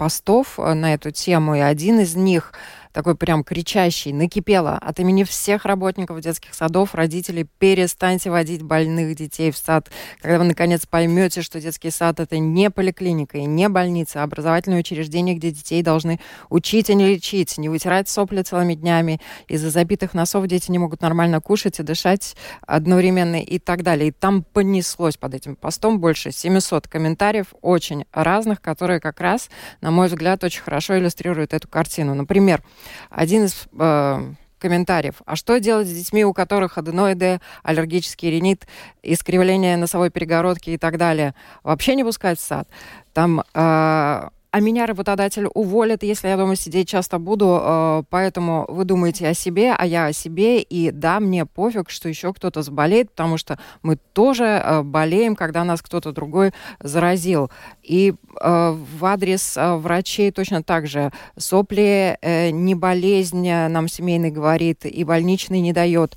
постов на эту тему, и один из них такой прям кричащий, накипело от имени всех работников детских садов, родителей, перестаньте водить больных детей в сад. Когда вы, наконец, поймете, что детский сад – это не поликлиника и не больница, а образовательное учреждение, где детей должны учить, а не лечить, не вытирать сопли целыми днями. Из-за забитых носов дети не могут нормально кушать и дышать одновременно и так далее. И там понеслось под этим постом больше 700 комментариев, очень разных, которые как раз, на мой взгляд, очень хорошо иллюстрируют эту картину. Например, один из э, комментариев. А что делать с детьми, у которых аденоиды, аллергический ринит, искривление носовой перегородки и так далее? Вообще не пускать в сад. Там э, а меня работодатель уволит, если я дома сидеть часто буду, э, поэтому вы думаете о себе, а я о себе, и да, мне пофиг, что еще кто-то заболеет, потому что мы тоже э, болеем, когда нас кто-то другой заразил. И э, в адрес врачей точно так же. Сопли не болезнь, нам семейный говорит, и больничный не дает.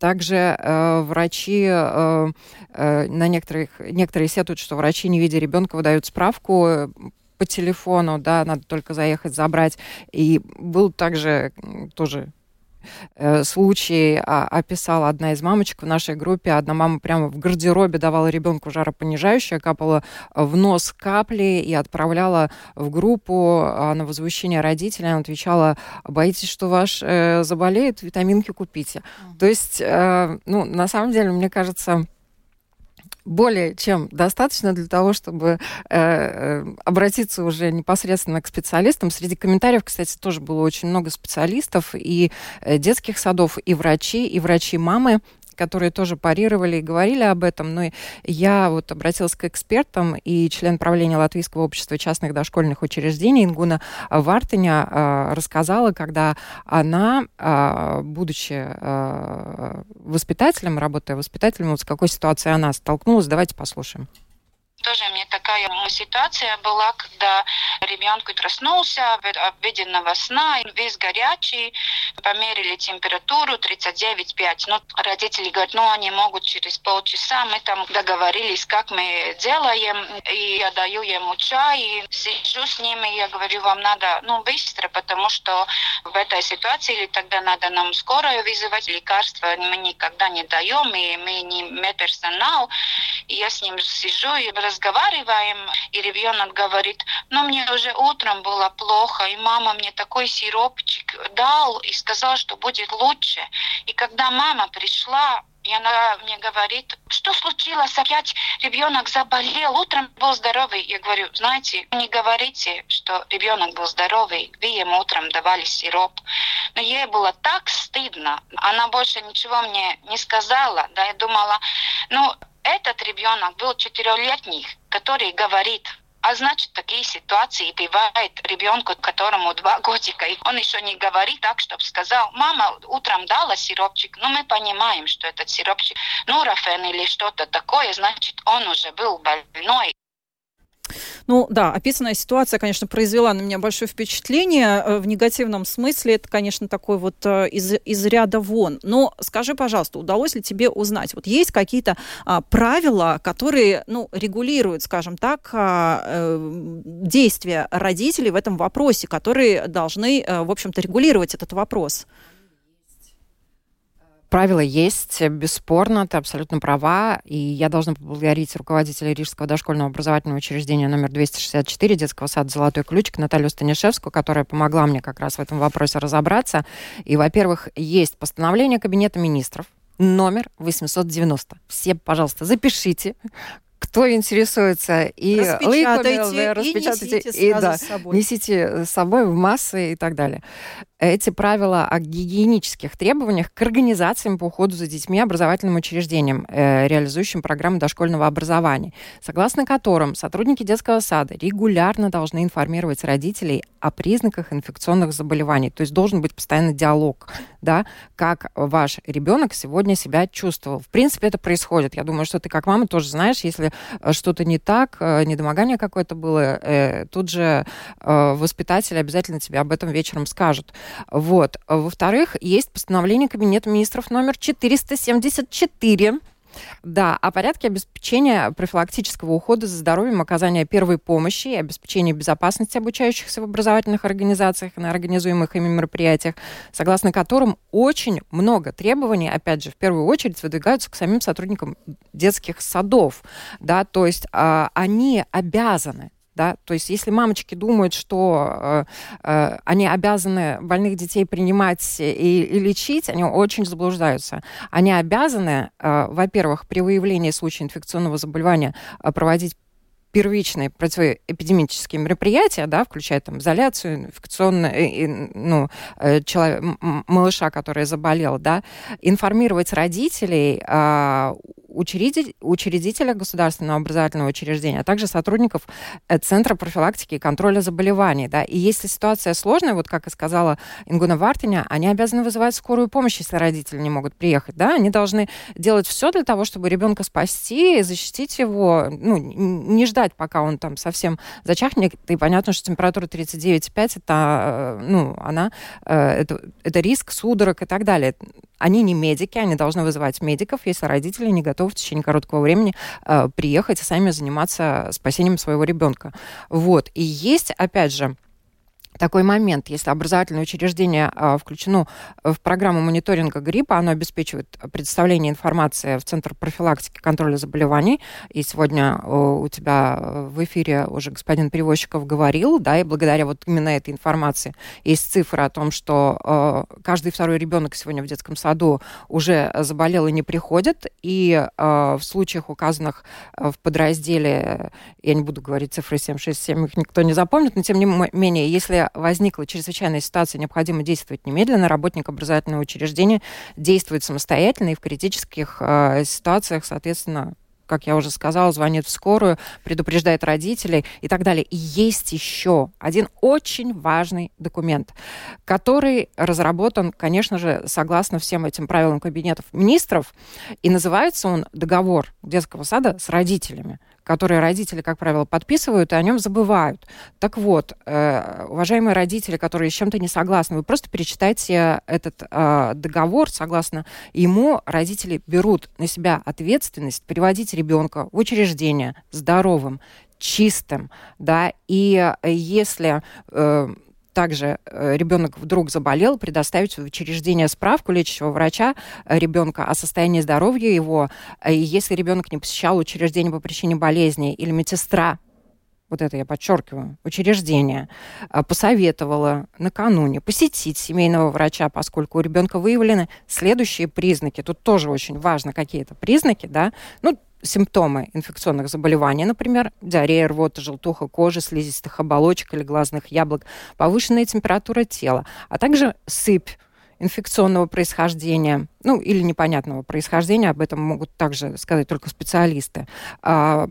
Также э, врачи э, э, на некоторых, некоторые сетуют, что врачи, не видя ребенка, выдают справку э, по телефону, да, надо только заехать, забрать. И был также тоже случай а, описала одна из мамочек в нашей группе. Одна мама прямо в гардеробе давала ребенку жаропонижающее, капала в нос капли и отправляла в группу а, на возмущение родителей. Она отвечала, боитесь, что ваш э, заболеет, витаминки купите. Mm-hmm. То есть, э, ну, на самом деле, мне кажется, более чем достаточно для того, чтобы э, э, обратиться уже непосредственно к специалистам. Среди комментариев, кстати, тоже было очень много специалистов и э, детских садов, и врачи, и врачи-мамы, которые тоже парировали и говорили об этом. Но я вот обратилась к экспертам, и член правления Латвийского общества частных дошкольных учреждений Ингуна Вартыня э, рассказала, когда она, э, будучи э, воспитателем, работая воспитателем, вот с какой ситуацией она столкнулась, давайте послушаем. Тоже мне такая ситуация была, когда ребенок проснулся от обеденного сна, весь горячий, померили температуру 39,5. Ну, родители говорят, ну, они могут через полчаса, мы там договорились, как мы делаем, и я даю ему чай, и сижу с ними, и я говорю, вам надо, ну, быстро, потому что в этой ситуации или тогда надо нам скорую вызывать, лекарства мы никогда не даем, и мы не медперсонал, и я с ним сижу и разговариваем, и ребенок говорит, ну мне уже утром было плохо, и мама мне такой сиропчик дал и сказал, что будет лучше. И когда мама пришла, и она мне говорит, что случилось, опять ребенок заболел, утром был здоровый. Я говорю, знаете, не говорите, что ребенок был здоровый, вы ему утром давали сироп. Но ей было так стыдно, она больше ничего мне не сказала, да, я думала, ну, этот ребенок был четырехлетний, который говорит, а значит, такие ситуации бывают. Ребенку, которому два годика, и он еще не говорит так, чтобы сказал, мама утром дала сиропчик, но мы понимаем, что этот сиропчик нурофен или что-то такое, значит, он уже был больной, ну да, описанная ситуация, конечно, произвела на меня большое впечатление. Э, в негативном смысле это, конечно, такой вот э, из, из ряда вон. Но скажи, пожалуйста, удалось ли тебе узнать, вот есть какие-то а, правила, которые, ну, регулируют, скажем так, а, а, действия родителей в этом вопросе, которые должны, а, в общем-то, регулировать этот вопрос? Правила есть, бесспорно, ты абсолютно права. И я должна поблагодарить руководителя Рижского дошкольного образовательного учреждения номер 264 детского сада «Золотой ключик» Наталью Станишевскую, которая помогла мне как раз в этом вопросе разобраться. И, во-первых, есть постановление Кабинета министров, номер 890. Все, пожалуйста, запишите, кто интересуется, и распечатайте, распечатайте, и несите, и, да, с собой. несите с собой в массы и так далее эти правила о гигиенических требованиях к организациям по уходу за детьми образовательным учреждениям, э, реализующим программы дошкольного образования, согласно которым сотрудники детского сада регулярно должны информировать родителей о признаках инфекционных заболеваний. То есть должен быть постоянный диалог, да, как ваш ребенок сегодня себя чувствовал. В принципе, это происходит. Я думаю, что ты как мама тоже знаешь, если э, что-то не так, э, недомогание какое-то было, тут же э, воспитатели обязательно тебе об этом вечером скажут. Вот. Во-вторых, есть постановление Кабинета министров номер 474 Да, о порядке обеспечения профилактического ухода за здоровьем, оказания первой помощи и обеспечения безопасности обучающихся в образовательных организациях и на организуемых ими мероприятиях, согласно которым очень много требований, опять же, в первую очередь выдвигаются к самим сотрудникам детских садов. Да, то есть э, они обязаны да, то есть если мамочки думают, что э, э, они обязаны больных детей принимать и, и лечить, они очень заблуждаются. Они обязаны, э, во-первых, при выявлении случая инфекционного заболевания э, проводить первичные противоэпидемические мероприятия, да, включая там изоляцию, инфекционную, ну, э, человек, малыша, который заболел, да, информировать родителей, а, учредитель, учредителя государственного образовательного учреждения, а также сотрудников э, Центра профилактики и контроля заболеваний. Да. И если ситуация сложная, вот как и сказала Ингуна Вартиня, они обязаны вызывать скорую помощь, если родители не могут приехать. Да. Они должны делать все для того, чтобы ребенка спасти, защитить его, ну, не ждать, пока он там совсем зачахнет. И понятно, что температура 39,5, это, э, ну, она, э, это, это риск судорог и так далее. Они не медики, они должны вызывать медиков, если родители не готовы в течение короткого времени э, приехать и сами заниматься спасением своего ребенка. Вот. И есть, опять же, такой момент. Если образовательное учреждение а, включено в программу мониторинга гриппа, оно обеспечивает предоставление информации в Центр профилактики и контроля заболеваний. И сегодня у тебя в эфире уже господин Перевозчиков говорил, да, и благодаря вот именно этой информации есть цифры о том, что а, каждый второй ребенок сегодня в детском саду уже заболел и не приходит. И в случаях, указанных в подразделе, я не буду говорить цифры 767, их никто не запомнит, но тем не менее, если возникла чрезвычайная ситуация, необходимо действовать немедленно. Работник образовательного учреждения действует самостоятельно и в критических э, ситуациях, соответственно, как я уже сказала, звонит в скорую, предупреждает родителей и так далее. И есть еще один очень важный документ, который разработан, конечно же, согласно всем этим правилам кабинетов министров, и называется он «Договор детского сада с родителями» которые родители, как правило, подписывают и о нем забывают. Так вот, э, уважаемые родители, которые с чем-то не согласны, вы просто перечитайте этот э, договор. Согласно ему, родители берут на себя ответственность переводить ребенка в учреждение здоровым, чистым, да, и если э, также э, ребенок вдруг заболел, предоставить в учреждение справку лечащего врача э, ребенка о состоянии здоровья его. И если ребенок не посещал учреждение по причине болезни или медсестра вот это я подчеркиваю, учреждение э, посоветовала накануне посетить семейного врача, поскольку у ребенка выявлены следующие признаки. Тут тоже очень важно какие-то признаки, да. Ну, симптомы инфекционных заболеваний, например, диарея, рвота, желтуха кожи, слизистых оболочек или глазных яблок, повышенная температура тела, а также сыпь инфекционного происхождения, ну или непонятного происхождения, об этом могут также сказать только специалисты, а,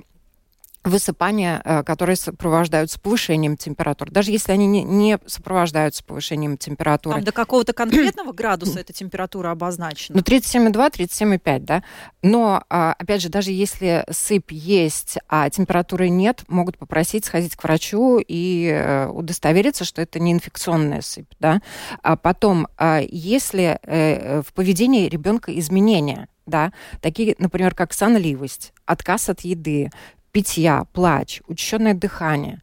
высыпания, э, которые сопровождаются повышением температуры. Даже если они не, не сопровождаются повышением температуры. Там до какого-то конкретного градуса эта температура обозначена? Ну, 37,2, 37,5, да. Но, а, опять же, даже если сыпь есть, а температуры нет, могут попросить сходить к врачу и э, удостовериться, что это не инфекционная сыпь, да. А потом, а, если э, в поведении ребенка изменения, да, такие, например, как сонливость, отказ от еды, питья, плач, учащенное дыхание,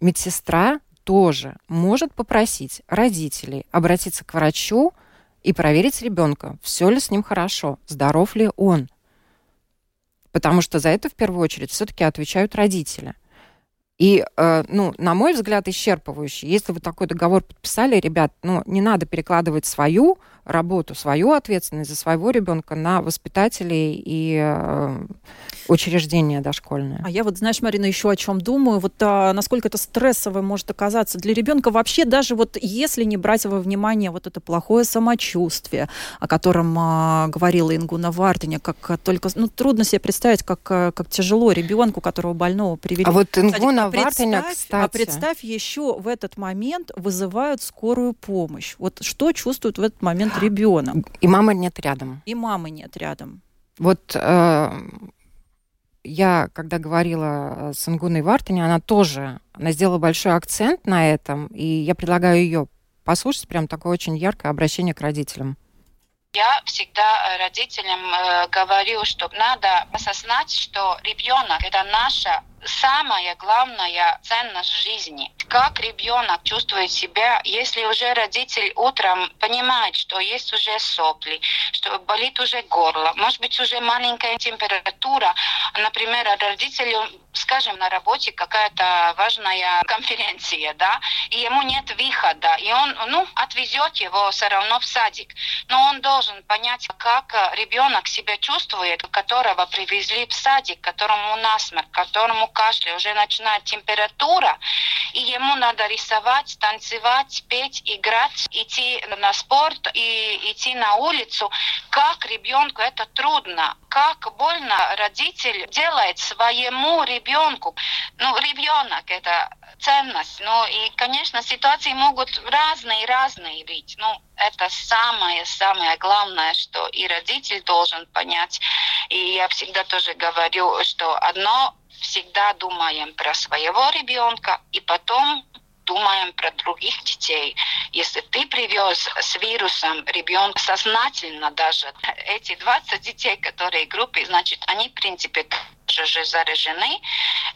медсестра тоже может попросить родителей обратиться к врачу и проверить ребенка, все ли с ним хорошо, здоров ли он. Потому что за это в первую очередь все-таки отвечают родители. И, э, ну, на мой взгляд, исчерпывающий. Если вы такой договор подписали, ребят, ну, не надо перекладывать свою работу, свою ответственность за своего ребенка на воспитателей и э, учреждения дошкольные. А я вот, знаешь, Марина, еще о чем думаю, вот а, насколько это стрессово может оказаться для ребенка вообще, даже вот если не брать во внимание вот это плохое самочувствие, о котором а, говорила Ингуна Вартыня, как только, ну, трудно себе представить, как, а, как тяжело ребенку, которого больного привели. А вот Ингуна кстати, Вартыня, кстати... А представь, еще в этот момент вызывают скорую помощь. Вот что чувствует в этот момент ребенок. И мамы нет рядом. И мамы нет рядом. Вот э, я, когда говорила с Ингуной Вартани, она тоже, она сделала большой акцент на этом, и я предлагаю ее послушать, прям такое очень яркое обращение к родителям. Я всегда родителям э, говорю, что надо осознать, что ребенок это наша самая главная ценность жизни. Как ребенок чувствует себя, если уже родитель утром понимает, что есть уже сопли, что болит уже горло, может быть уже маленькая температура, например, родителю скажем, на работе какая-то важная конференция, да, и ему нет выхода, и он, ну, отвезет его все равно в садик. Но он должен понять, как ребенок себя чувствует, которого привезли в садик, которому насморк, которому кашля, уже начинает температура, и ему надо рисовать, танцевать, петь, играть, идти на спорт и идти на улицу. Как ребенку это трудно, как больно родитель делает своему ребенку. Ну, ребенок это ценность. Ну, и, конечно, ситуации могут разные-разные быть. Ну, это самое-самое главное, что и родитель должен понять. И я всегда тоже говорю, что одно всегда думаем про своего ребенка и потом думаем про других детей. Если ты привез с вирусом ребенка сознательно даже, эти 20 детей, которые в группе, значит, они, в принципе, же заражены.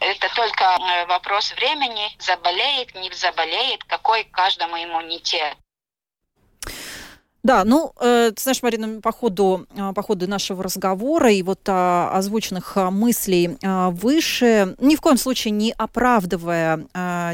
Это только э, вопрос времени, заболеет, не заболеет, какой каждому иммунитет. Да, ну, э, ты знаешь, Марина, по ходу, э, по ходу нашего разговора и вот а, озвученных а, мыслей а, выше, ни в коем случае не оправдывая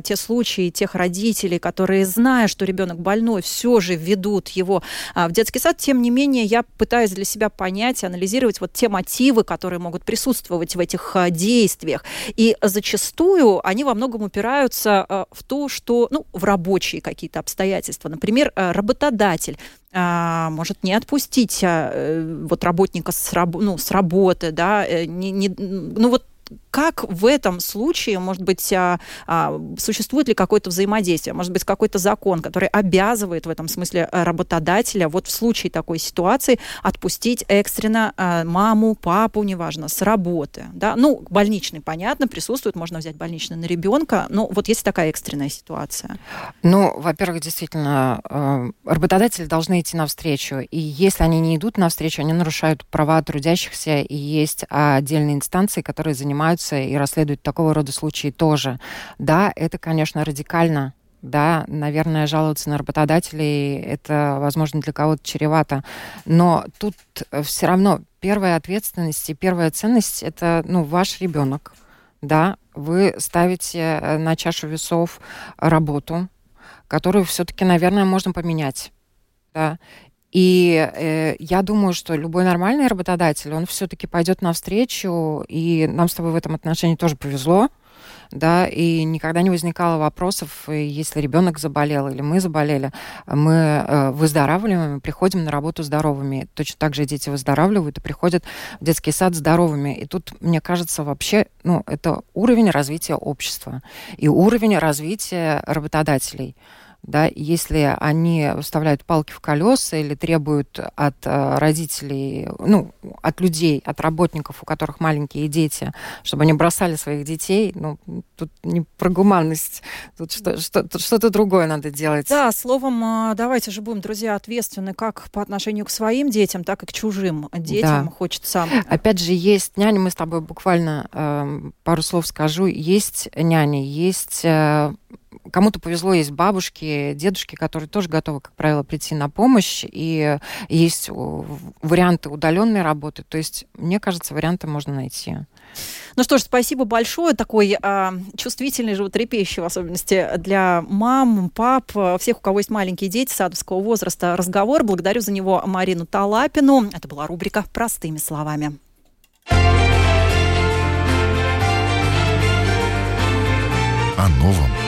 те случаи тех родителей, которые, зная, что ребенок больной, все же ведут его в детский сад, тем не менее, я пытаюсь для себя понять, анализировать вот те мотивы, которые могут присутствовать в этих действиях. И зачастую они во многом упираются в то, что, ну, в рабочие какие-то обстоятельства. Например, а, работодатель может не отпустить а, э, вот работника с, раб, ну, с работы, да, э, не, не, ну вот как в этом случае, может быть, а, а, существует ли какое-то взаимодействие, может быть, какой-то закон, который обязывает в этом смысле э, работодателя вот в случае такой ситуации отпустить экстренно а, маму, папу, неважно, с работы, да, ну, больничный, понятно, присутствует, можно взять больничный на ребенка, но вот есть такая экстренная ситуация. Ну, во-первых, действительно, э, работодатели должны идти навстречу, и если они не идут навстречу, они нарушают права трудящихся, и есть отдельные инстанции, которые занимаются занимаются и расследуют такого рода случаи тоже. Да, это, конечно, радикально, да, наверное, жаловаться на работодателей это, возможно, для кого-то чревато. Но тут все равно первая ответственность и первая ценность это ну, ваш ребенок. Да, вы ставите э, на чашу весов работу, которую все-таки, наверное, можно поменять. Да? И э, я думаю, что любой нормальный работодатель, он все-таки пойдет навстречу, и нам с тобой в этом отношении тоже повезло, да, и никогда не возникало вопросов, если ребенок заболел или мы заболели, мы э, выздоравливаем, приходим на работу здоровыми. Точно так же дети выздоравливают и приходят в детский сад здоровыми. И тут, мне кажется, вообще, ну, это уровень развития общества и уровень развития работодателей да, если они вставляют палки в колеса или требуют от э, родителей, ну, от людей, от работников, у которых маленькие дети, чтобы они бросали своих детей, ну, тут не про гуманность, тут что, что, тут что-то другое надо делать. Да, словом, э, давайте же будем, друзья, ответственны как по отношению к своим детям, так и к чужим детям. Да. Хочется... Опять же, есть няни, мы с тобой буквально э, пару слов скажу, есть няни, есть... Э, кому-то повезло, есть бабушки, дедушки, которые тоже готовы, как правило, прийти на помощь, и есть варианты удаленной работы. То есть, мне кажется, варианты можно найти. Ну что ж, спасибо большое. Такой а, чувствительный, животрепещущий, в особенности для мам, пап, всех, у кого есть маленькие дети садовского возраста, разговор. Благодарю за него Марину Талапину. Это была рубрика «Простыми словами». О новом